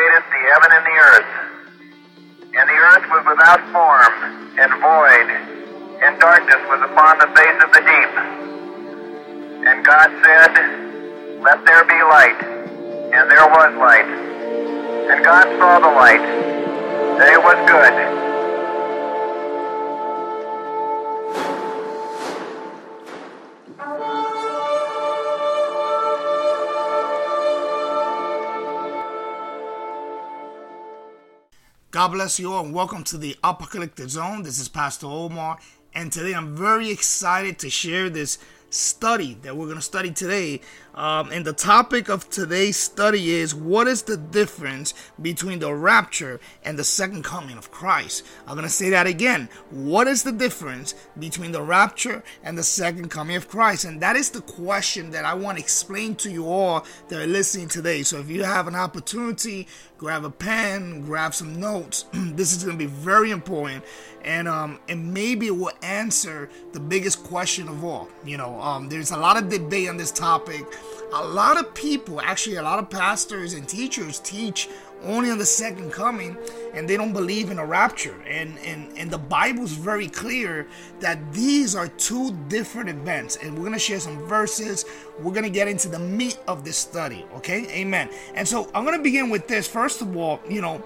the heaven and the earth. And the earth was without form and void, and darkness was upon the face of the deep. And God said, Let there be light. And there was light. And God saw the light, that it was good. God bless you all and welcome to the Apocalyptic Zone. This is Pastor Omar, and today I'm very excited to share this study that we're going to study today. Um, and the topic of today's study is what is the difference between the rapture and the second coming of Christ? I'm going to say that again. What is the difference between the rapture and the second coming of Christ? And that is the question that I want to explain to you all that are listening today. So if you have an opportunity, grab a pen, grab some notes. this is going to be very important and um and maybe it will answer the biggest question of all you know um there's a lot of debate on this topic a lot of people actually a lot of pastors and teachers teach only on the second coming and they don't believe in a rapture. And and and the bible's very clear that these are two different events. And we're going to share some verses. We're going to get into the meat of this study okay? Amen. And so i'm going to begin with this. First of all you know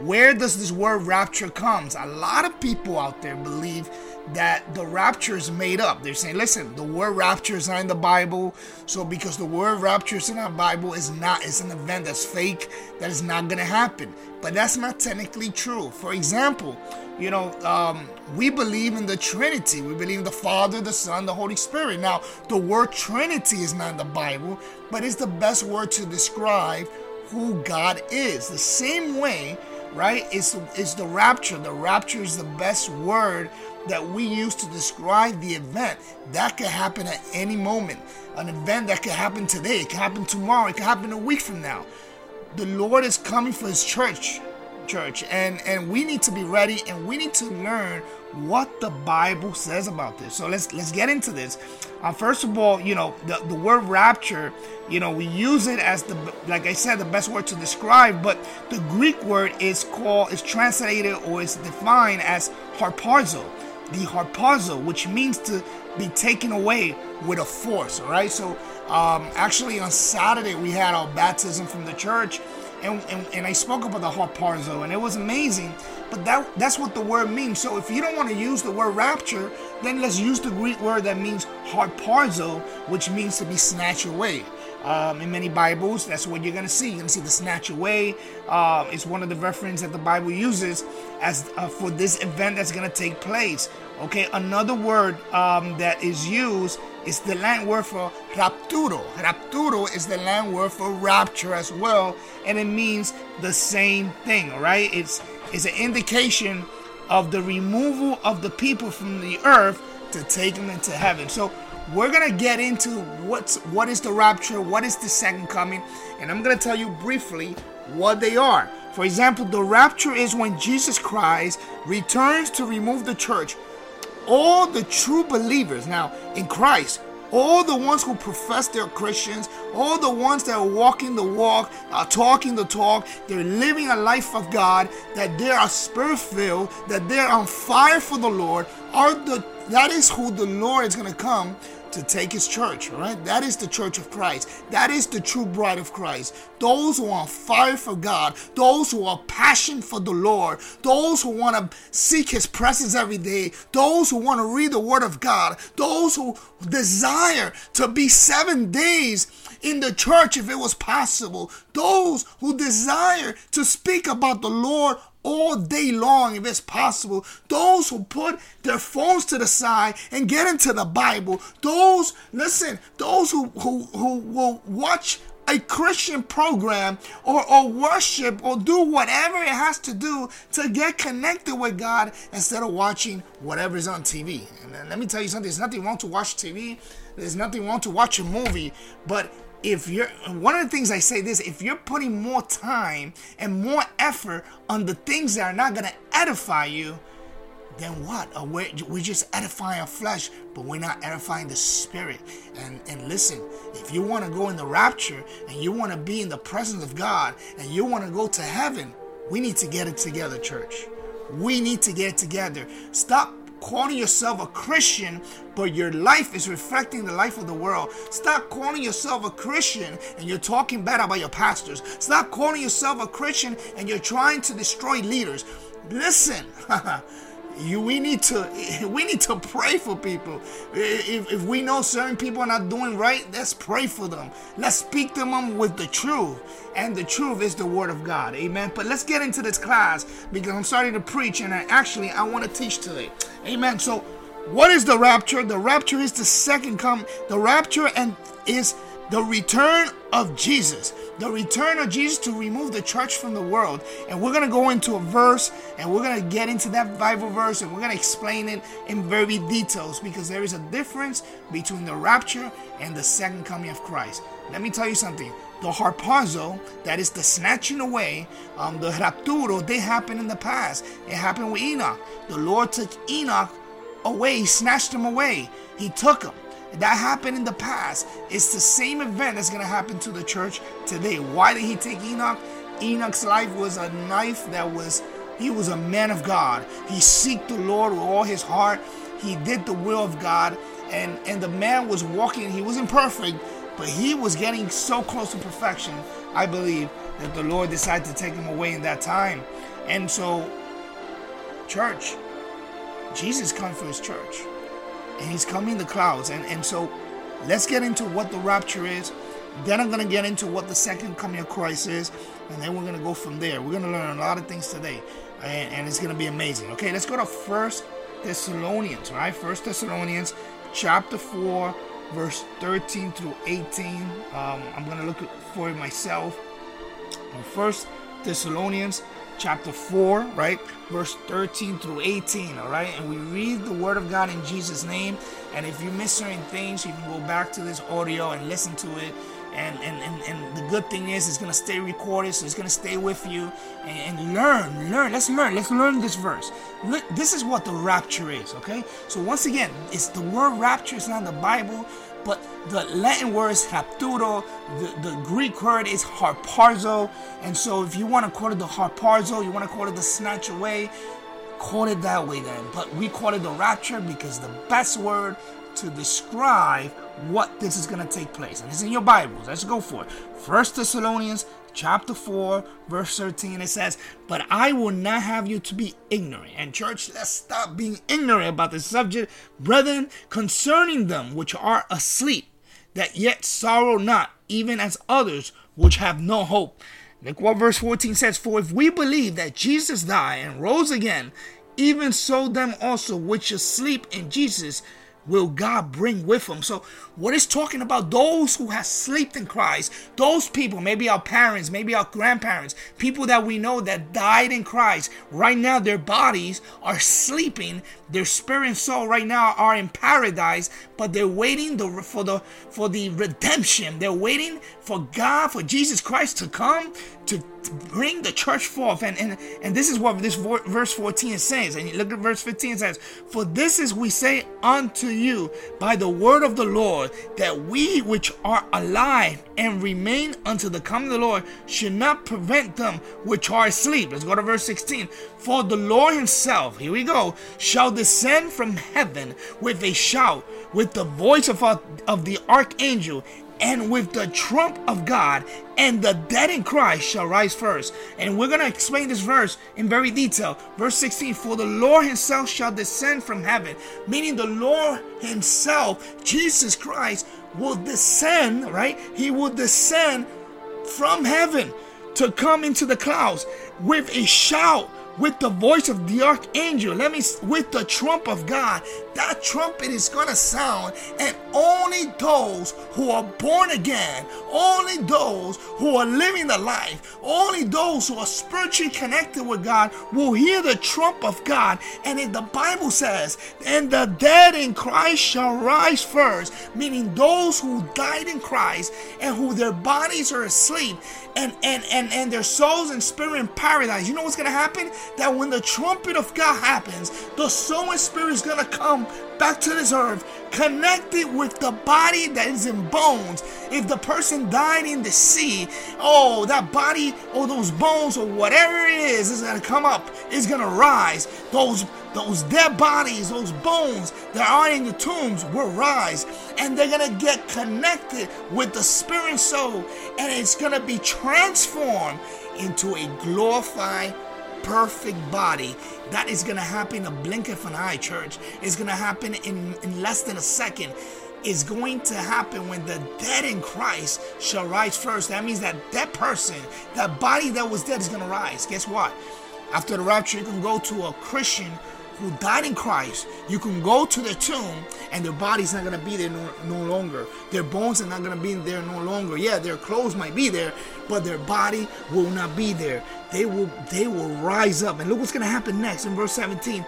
where does this word rapture comes? A lot of people out there believe that the rapture is made up. They're saying, listen, the word rapture is not in the Bible. So because the word rapture is in the Bible is not, it's an event that's fake, that is not gonna happen. But that's not technically true. For example, you know, um, we believe in the Trinity. We believe in the Father, the Son, the Holy Spirit. Now, the word Trinity is not in the Bible, but it's the best word to describe who God is. The same way right? It's, it's the rapture. The rapture is the best word that we use to describe the event. That could happen at any moment. An event that could happen today, it could happen tomorrow, it could happen a week from now. The Lord is coming for his church, church, and and we need to be ready and we need to learn what the Bible says about this. So let's let's get into this. Uh, first of all, you know the, the word rapture, you know we use it as the like I said the best word to describe, but the Greek word is called is translated or is defined as harpazo, the harpazo, which means to be taken away with a force. All right, so um, actually on Saturday we had our baptism from the church and, and, and I spoke about the harpazo, and it was amazing. But that that's what the word means. So if you don't want to use the word rapture, then let's use the Greek word that means harpazo, which means to be snatched away. Um, in many Bibles, that's what you're going to see. You're going to see the snatch away. Uh, it's one of the references that the Bible uses as uh, for this event that's going to take place. Okay, another word um, that is used is the Latin word for rapturo. Rapturo is the Latin word for rapture as well, and it means the same thing. Right? It's it's an indication of the removal of the people from the earth to take them into heaven. So we're gonna get into what's what is the rapture, what is the second coming, and I'm gonna tell you briefly what they are. For example, the rapture is when Jesus Christ returns to remove the church. All the true believers now in Christ all the ones who profess they're Christians, all the ones that are walking the walk, are talking the talk, they're living a life of God, that they are spirit filled, that they're on fire for the Lord, are the that is who the Lord is going to come to take his church, right? That is the church of Christ. That is the true bride of Christ. Those who are fire for God, those who are passionate for the Lord, those who want to seek his presence every day, those who want to read the word of God, those who desire to be seven days in the church if it was possible, those who desire to speak about the Lord all day long if it's possible. Those who put their phones to the side and get into the Bible. Those, listen, those who, who, who will watch a Christian program or, or worship or do whatever it has to do to get connected with God instead of watching whatever is on TV. And let me tell you something, there's nothing wrong to watch TV, there's nothing wrong to watch a movie, but if you're one of the things I say this if you're putting more time and more effort on the things that are not going to edify you then what? We're, just edifying our flesh, but we're not edifying the spirit. And and listen, if you want to go in the rapture and you want to be in the presence of God and you want to go to heaven, we need to get it together, church. We need to get it together. Stop calling yourself a Christian, but your life is reflecting the life of the world. Stop calling yourself a Christian and you're talking bad about your pastors. Stop calling yourself a Christian and you're trying to destroy leaders. Listen. you we need to we need to pray for people. If, if we know certain people are not doing right let's pray for them. Let's speak to them with the truth. And the truth is the word of god. Amen. But let's get into this class because i'm starting to preach and I, actually i want to teach today. Amen. So what is the rapture? The rapture is the second come. The rapture and is the return of jesus the return of Jesus to remove the church from the world. And we're going to go into a verse and we're going to get into that Bible verse and we're going to explain it in very details because there is a difference between the rapture and the second coming of Christ. Let me tell you something. The harpazo, that is the snatching away, um, the rapturo, they happened in the past. It happened with Enoch. The Lord took Enoch away, he snatched him away. He took him. That happened in the past. It's the same event that's going to happen to the church today. Why did he take Enoch? Enoch's life was a knife that was, he was a man of God. He seeked the Lord with all his heart. He did the will of God. And, and the man was walking, he wasn't perfect, but he was getting so close to perfection, I believe, that the Lord decided to take him away in that time. And so, church, Jesus comes for his church and he's coming in the clouds. And, and so let's get into what the rapture is. Then I'm going to get into what the second coming of Christ is. And then we're going to go from there. We're going to learn a lot of things today. And, and it's going to be amazing. Okay, let's go to First Thessalonians, right? First Thessalonians chapter 4, verse 13 through 18. Um, I'm going to look for it myself. First Thessalonians chapter 4, right? Verse 13 through 18, all right? And we read the word of God in Jesus' name. And if you miss certain things, you can go back to this audio and listen to it. And, and, and, and the good thing is, it's going to stay recorded, so it's going to stay with you. And, and learn, learn. Let's learn. Let's learn this verse. Look, this is what the rapture is, okay? So, once again, it's the word rapture, it's not the Bible but the Latin word is rapturo, the, the Greek word is harpazo, and so if you want to call it the harpazo, you want to call it the snatch away, call it that way then. But we call it the rapture because the best word to describe what this is going to take place. And it's in your Bibles. Let's go for it. First Thessalonians chapter 4, verse 13, it says, But I will not have you to be ignorant. And, church, let's stop being ignorant about the subject, brethren, concerning them which are asleep, that yet sorrow not, even as others which have no hope. Look what verse 14 says For if we believe that Jesus died and rose again, even so them also which asleep in Jesus will God bring with him. So, what is talking about those who have slept in Christ, those people, maybe our parents, maybe our grandparents, people that we know that died in Christ, right now their bodies are sleeping, their spirit and soul right now are in paradise, but they're waiting the, for the for the redemption. They're waiting for God, for Jesus Christ to come to bring the church forth. And, and, and this is what this verse 14 says. And you look at verse 15 says, For this is we say unto you by the word of the Lord, that we which are alive and remain unto the coming of the Lord should not prevent them which are asleep. Let's go to verse 16. For the Lord himself, here we go, shall descend from heaven with a shout, with the voice of, of the archangel, and with the trump of God, and the dead in Christ shall rise first. And we're going to explain this verse in very detail. Verse 16 For the Lord himself shall descend from heaven, meaning the Lord himself, Jesus Christ, will descend, right? He will descend from heaven to come into the clouds with a shout with the voice of the archangel, let me with the trump of God. That trumpet is gonna sound, and only those who are born again, only those who are living the life, only those who are spiritually connected with God will hear the trump of God. And in the Bible says, and the dead in Christ shall rise first, meaning those who died in Christ and who their bodies are asleep and and and, and their souls and spirit in paradise. You know what's gonna happen? that when the trumpet of God happens, the soul and spirit is to come back to this earth, connected with the body that is in bones. If the person died in the sea, oh, that body or those bones or whatever it is is to come up, going to rise. Those those dead bodies, those bones that are in the tombs will rise and they're going to get connected with the spirit soul and it's going to be transformed into a glorified perfect body. That is going to happen in a blink of an eye, church. It's going to happen in, in less than a second. It's going to happen when the dead in Christ shall rise first. That means that that person, that body that was dead, is going to rise. Guess what? After the rapture, you can go to a Christian who died in Christ, you can go to the tomb and their body's not going to be there no, no, longer. Their bones are not going to be there no longer. Yeah, their clothes might be there, but their body will not be there. They will they will rise up. And look what's going to happen next in verse 17.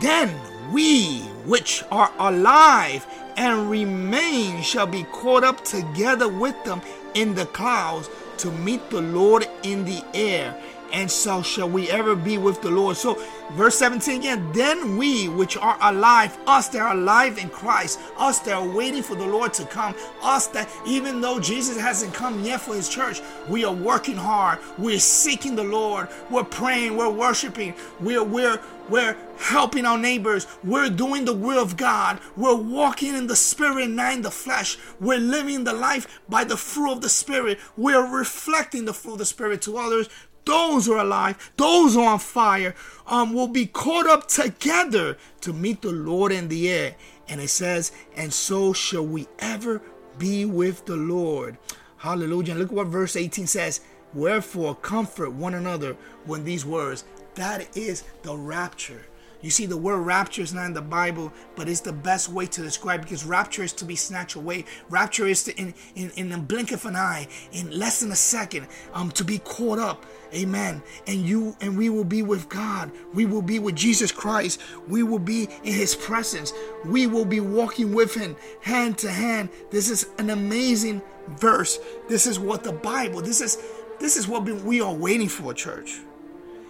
Then we which are alive and remain shall be caught up together with them in the clouds to meet the Lord in the air and so shall we ever be with the Lord. So, verse 17 again, then we which are alive, us that are alive in Christ, us that are waiting for the Lord to come, us that even though Jesus hasn't come yet for his church, we are working hard, we're seeking the Lord, we're praying, we're worshiping, we're we're we're helping our neighbors. We're doing the will of God. We're walking in the spirit, not in the flesh. We're living the life by the fruit of the spirit. We're reflecting the fruit of the spirit to others those who are alive, those who are on fire, um, will be caught up together to meet the Lord in the air. And it says, and so shall we ever be with the Lord. Hallelujah. And look what verse 18 says. Wherefore comfort one another when these words. That is the rapture. You see, the word rapture is not in the Bible, but it's the best way to describe because rapture is to be snatched away. Rapture is to, in, in, in the blink of an eye, in less than a second, um, to be caught up. Amen. And you and we will be with God. We will be with Jesus Christ. We will be in his presence. We will be walking with him hand to hand. This is an amazing verse. This is what the Bible, this is this is what we are waiting for, church.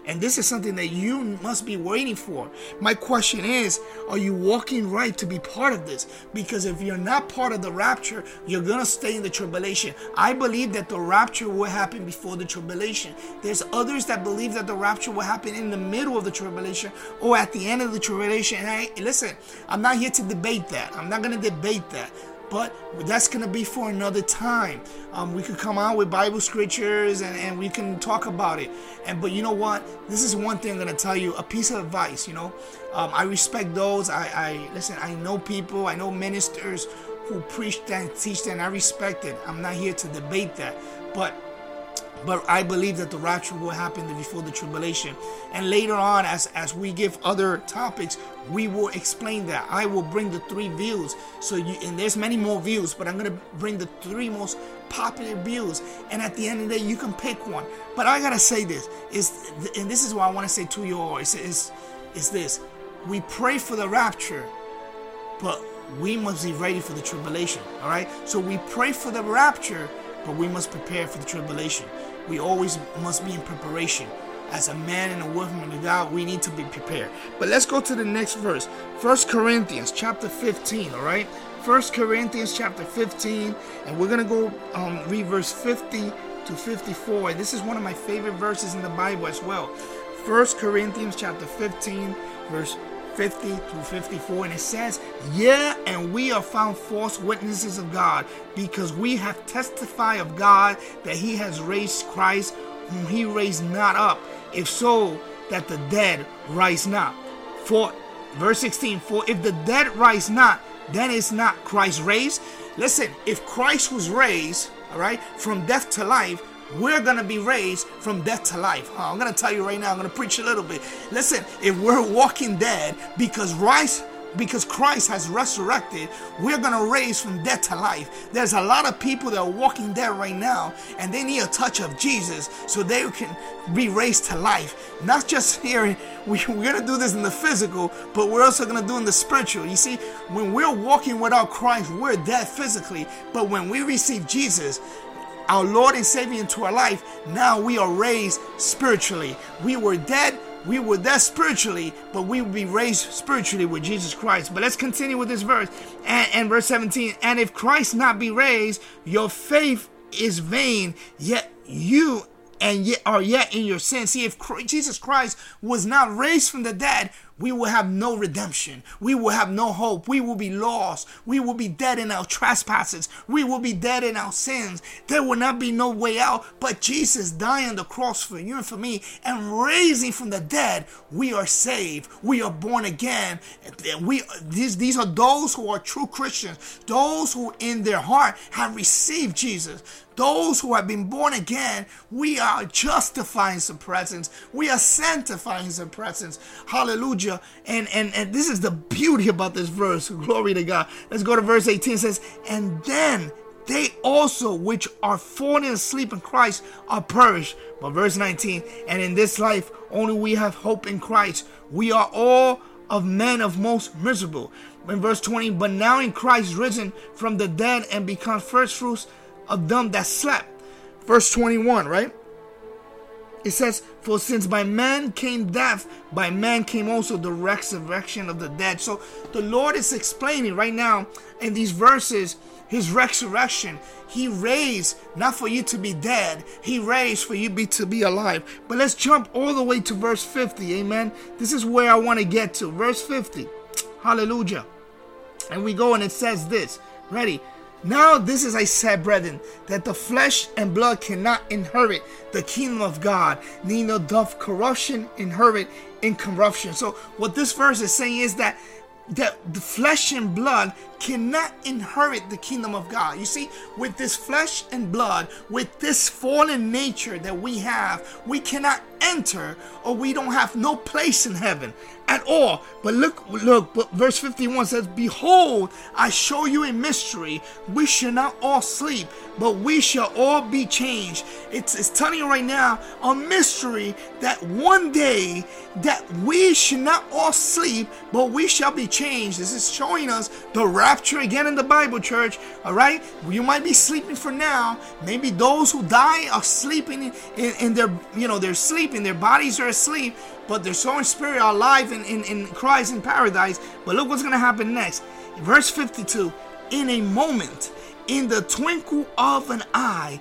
And this is something that you must be waiting for. My question is Are you walking right to be part of this? Because if you're not part of the rapture, you're going to stay in the tribulation. I believe that the rapture will happen before the tribulation. There's others that believe that the rapture will happen in the middle of the tribulation or at the end of the tribulation. And I, listen, I'm not here to debate that. I'm not going to debate that but that's going to be for another time. Um, we could come out with Bible scriptures and, and we can talk about it. And but you know what? This is one thing I'm going to tell you. A piece of advice. You know, um, I respect those. I, I listen. I know people. I know ministers who preach that and teach that. And I respect it. I'm not here to debate that, but but I believe that the rapture will happen before the tribulation. And later on, as, as we give other topics, we will explain that. I will bring the three views. So you and there's many more views, but I'm gonna bring the three most popular views. And at the end of the day, you can pick one. But I gotta say this is and this is what I want to say to you all is, is, is this. We pray for the rapture, but we must be ready for the tribulation. All right. So we pray for the rapture, but we must prepare for the tribulation we always must be in preparation. As a man and a woman of God, we need to be prepared. But let's go to the next verse. First Corinthians chapter 15, all right? First Corinthians chapter 15, and we're gonna go um, read verse 50 to 54. And this is one of my favorite verses in the Bible as well. First Corinthians chapter 15, verse 50 through 54, and it says, Yeah, and we are found false witnesses of God, because we have testified of God that he has raised Christ, whom he raised not up, if so, that the dead rise not. For verse 16, for if the dead rise not, then is not Christ raised. Listen, if Christ was raised, all right, from death to life, we're going to be raised from death to life. I'm going to tell you right now, I'm going to preach a little bit. Listen, if we're walking dead because Christ because Christ has resurrected, we're going to raise from death to life. There's a lot of people that are walking dead right now, and they need a touch of Jesus so they can be raised to life. Not just here, we, are going to do this in the physical, but we're also going to do in the spiritual. You see, when we're walking without Christ, we're dead physically, but when we receive Jesus, our Lord and Savior into our life, now we are raised spiritually. We were dead, we were dead spiritually, but we will be raised spiritually with Jesus Christ. But let's continue with this verse. And, and verse 17, and if Christ not be raised, your faith is vain, yet you and yet are yet in your sin. See, if Jesus Christ was not raised from the dead, we will have no redemption. We will have no hope. We will be lost. We will be dead in our trespasses. We will be dead in our sins. There will not be no way out. But Jesus dying on the cross for you and for me and raising from the dead, we are saved. We are born again. We these these are those who are true Christians, those who in their heart have received Jesus. Those who have been born again, we are justifying some presence. We are sanctifying some presence. Hallelujah. And, and, and this is the beauty about this verse. Glory to God. Let's go to verse 18. It says, And then they also which are fallen asleep in Christ are perished. But verse 19, and in this life only we have hope in Christ. We are all of men of most miserable. In verse 20, but now in Christ risen from the dead and become first fruits of them that slept. Verse 21, right? It says, For since by man came death, by man came also the resurrection of the dead. So the Lord is explaining right now in these verses his resurrection. He raised not for you to be dead, he raised for you be, to be alive. But let's jump all the way to verse 50. Amen. This is where I want to get to. Verse 50. Hallelujah. And we go and it says this. Ready? Now this is I said, brethren, that the flesh and blood cannot inherit the kingdom of God, neither doth corruption inherit incorruption. So what this verse is saying is that that the flesh and blood cannot inherit the kingdom of God. You see, with this flesh and blood, with this fallen nature that we have, we cannot enter or we don't have no place in heaven at all. But look, look, but verse 51 says, Behold, I show you a mystery. We shall not all sleep, but we shall all be changed. It's, it's telling you right now a mystery that one day that we should not all sleep, but we shall be changed. This is showing us the rapture again in the Bible, church. All right, you might be sleeping for now. Maybe those who die are sleeping in, in, their, you know, they're sleeping. Their bodies are asleep, but their soul and spirit are alive in, in, in Christ in paradise. But look what's gonna happen next. Verse 52. In a moment, in the twinkle of an eye,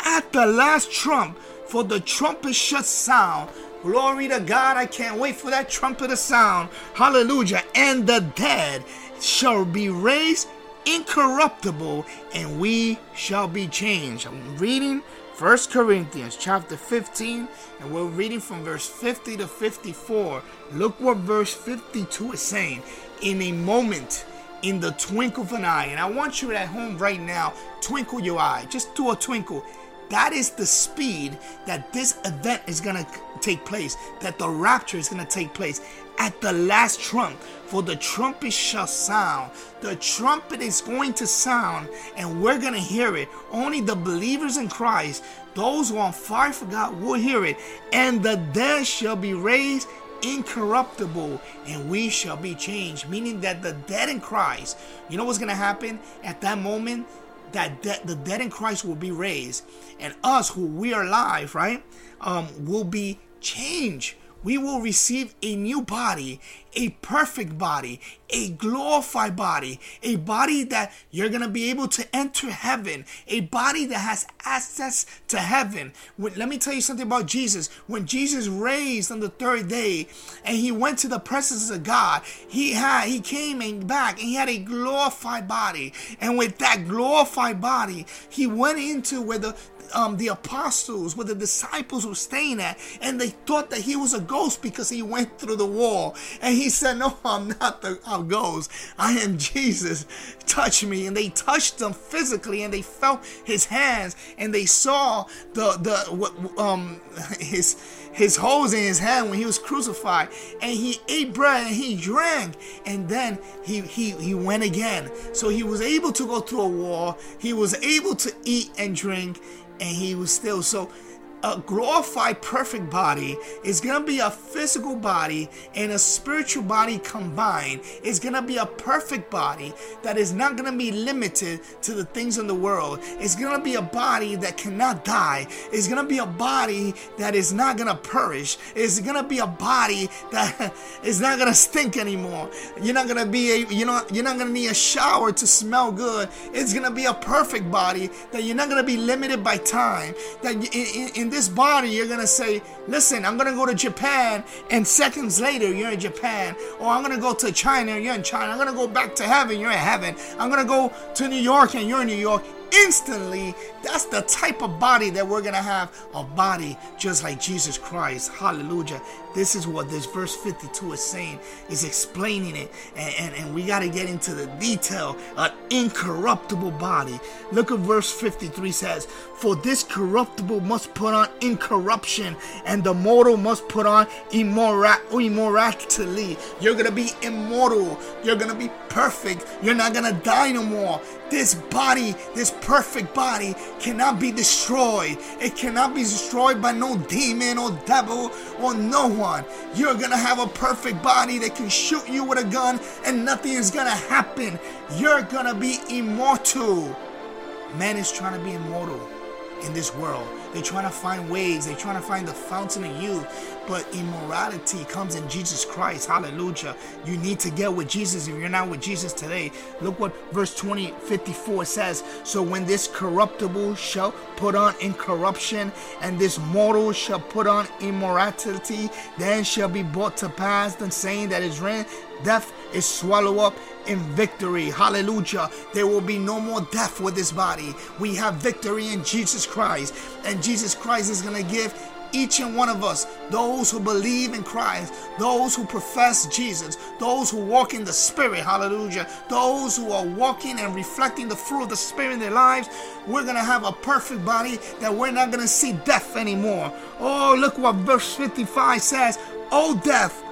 at the last trump, for the trumpet shall sound Glory to God. I can't wait for that trumpet to sound. Hallelujah. And the dead shall be raised incorruptible, and we shall be changed. I'm reading 1 Corinthians chapter 15, and we're reading from verse 50 to 54. Look what verse 52 is saying. In a moment, in the twinkle of an eye, and I want you at home right now, twinkle your eye. Just do a twinkle. That is the speed that this event is going to take place, that the rapture is going to take place at the last trump. For the trumpet shall sound. The trumpet is going to sound, and we're going to hear it. Only the believers in Christ, those who are on fire for God, will hear it. And the dead shall be raised incorruptible and we shall be changed meaning that the dead in christ you know what's going to happen at that moment that de- the dead in Christ will be raised, and us who we are alive, right, um, will be changed. We will receive a new body, a perfect body, a glorified body, a body that you're going to be able to enter heaven, a body that has access to heaven. When, let me tell you something about Jesus. When Jesus raised on the third day and he went to the presence of God, he had he came and back and he had a glorified body. And with that glorified body, he went into where the um, the apostles, where the disciples were staying at, and they thought that he was a ghost because he went through the wall. And he said, No, I'm not the a ghost. I am Jesus. Touch me. And they touched him physically, and they felt his hands, and they saw the the what um his his holes in his hand when he was crucified. And he ate bread and he drank, and then he he he went again. So he was able to go through a wall. He was able to eat and drink and he was still so a glorified perfect body is going to be a physical body and a spiritual body combined. It's going to be a perfect body that is not going to be limited to the things in the world. It's going to be a body that cannot die. It's going to be a body that is not going to perish. It's going to be a body that is not going to stink anymore. You're not going to be a, you know, you're not going to need a shower to smell good. It's going to be a perfect body that you're not going to be limited by time. That in, in, in this body, you're gonna say, listen, I'm gonna go to Japan, and seconds later, you're in Japan. Or I'm gonna go to China, you're in China. I'm gonna go back to heaven, you're in heaven. I'm gonna go to New York, and you're in New York instantly. That's the type of body that we're gonna have a body just like Jesus Christ. Hallelujah. This is what this verse 52 is saying, is explaining it. And, and, and we got to get into the detail. An incorruptible body. Look at verse 53 says, For this corruptible must put on incorruption, and the mortal must put on immora- immortality. You're going to be immortal. You're going to be perfect. You're not going to die no more. This body, this perfect body, cannot be destroyed. It cannot be destroyed by no demon or devil or no one. You're gonna have a perfect body that can shoot you with a gun and nothing is gonna happen. You're gonna be immortal. Man is trying to be immortal in this world. They're trying to find ways, they're trying to find the fountain of youth. But immorality comes in Jesus Christ. Hallelujah. You need to get with Jesus if you're not with Jesus today. Look what verse 20 54 says. So when this corruptible shall put on incorruption, and this mortal shall put on immortality, then shall be brought to pass the saying that is written, death is swallowed up in victory. Hallelujah. There will be no more death with this body. We have victory in Jesus Christ. And Jesus Christ is going to give each and one of us, those who believe in Christ, those who profess Jesus, those who walk in the Spirit, hallelujah, those who are walking and reflecting the fruit of the Spirit in their lives, we're going to have a perfect body that we're not going to see death anymore. Oh, look what verse 55 says. Oh, death,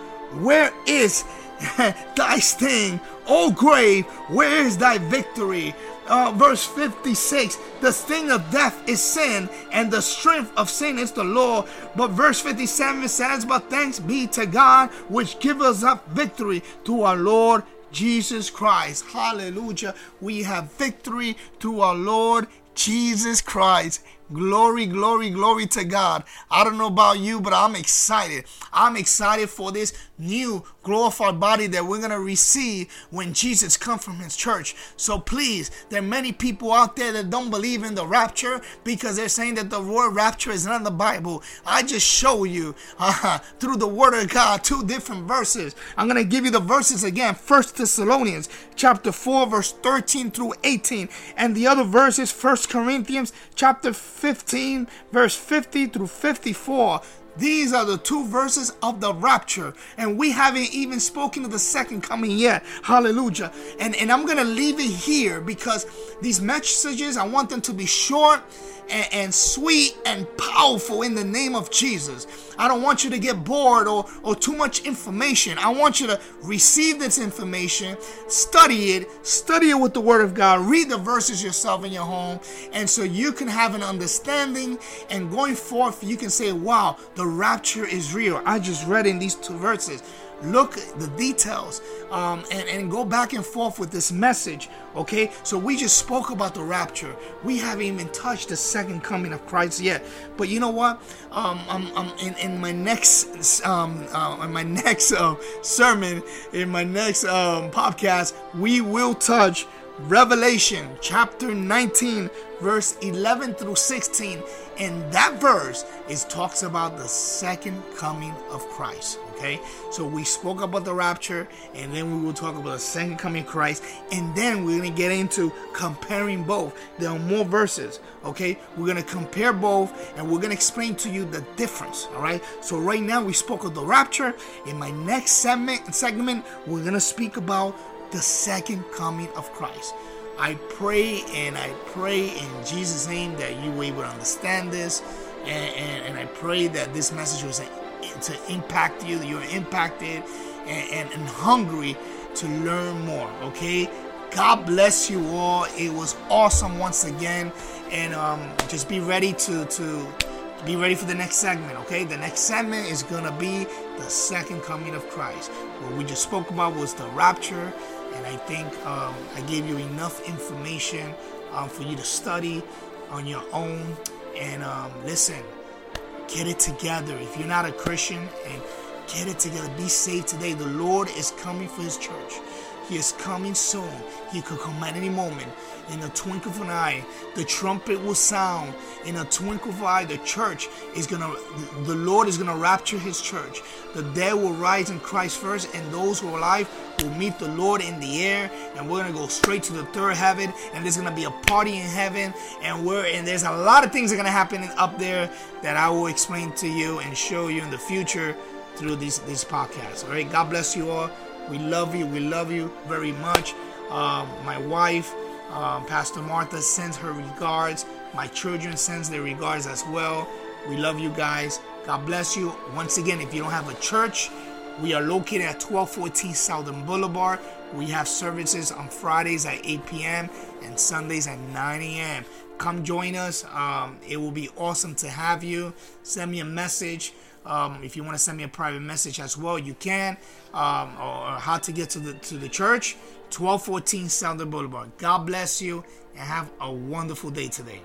where is thy sting? O grave, where is thy victory? Uh, verse 56 the sting of death is sin and the strength of sin is the law but verse 57 says but thanks be to god which gives us up victory through our lord jesus christ hallelujah we have victory through our lord jesus christ Glory, glory, glory to God. I don't know about you, but I'm excited. I'm excited for this new glorified body that we're going to receive when Jesus comes from his church. So please, there are many people out there that don't believe in the rapture because they're saying that the word rapture is not in the Bible. I just show you uh, through the word of God two different verses. I'm going to give you the verses again. First Thessalonians chapter 4 verse 13 through 18 and the other verses First Corinthians chapter 15, verse 50 through 54. These are the two verses of the rapture, and we haven't even spoken of the second coming yet. Hallelujah. And, and I'm going to leave it here because these messages, I want them to be short and, and, sweet and powerful in the name of Jesus. I don't want you to get bored or, or too much information. I want you to receive this information, study it, study it with the Word of God, read the verses yourself in your home, and so you can have an understanding. And going forth, you can say, Wow, the rapture is real. I just read in these two verses look the details um, and, and go back and forth with this message okay? So we just spoke about the rapture. We haven't even touched the second coming of christ yet. But you know what? Um, I'm, I'm in, in my next um, uh, in my next uh, sermon in my next um, podcast we will touch revelation chapter 19 verse 11 through 16 and that verse is talks about the second coming of christ Okay, so we spoke about the rapture, and then we will talk about the second coming of Christ, and then we're gonna get into comparing both. There are more verses. Okay, we're gonna compare both, and we're gonna explain to you the difference. All right. So right now we spoke of the rapture. In my next segment, segment we're gonna speak about the second coming of Christ. I pray and I pray in Jesus' name that you will understand this, and, and, and I pray that this message was to impact you. You're impacted and, and, and hungry to learn more. Okay. God bless you all. It was awesome once again, and um, just be ready to to be ready for the next segment, okay? The next segment is gonna be the second coming of Christ. What we just spoke about was the rapture, and I think um, I gave you enough information um, for you to study on your own. And um, listen, get it together. If you're not a Christian, and get it together, be saved today. The Lord is coming for His church. He is coming soon. He could come at any moment. In a twinkle of an eye, the trumpet will sound. In a twinkle of an eye, the church is gonna, the Lord is gonna rapture His church. The dead will rise in Christ first, and those who are alive will meet the Lord in the air. And we're gonna go straight to the third heaven. And there's gonna be a party in heaven. And we're and there's a lot of things that are gonna happen up there that I will explain to you and show you in the future through these these podcasts. All right. God bless you all. We love you. We love you very much. Um, my wife, um, Pastor Martha, sends her regards. My children sends their regards as well. We love you guys. God bless you. Once again, if you don't have a church, we are located at 1214 Southern Boulevard. We have services on Fridays at 8 p.m. and Sundays at 9 a.m. Come join us. Um, it will be awesome to have you. Send me a message. Um, if you want to send me a private message as well, you can. Um, or how to get to the to the church, 1214 Southern Boulevard. God bless you and have a wonderful day today.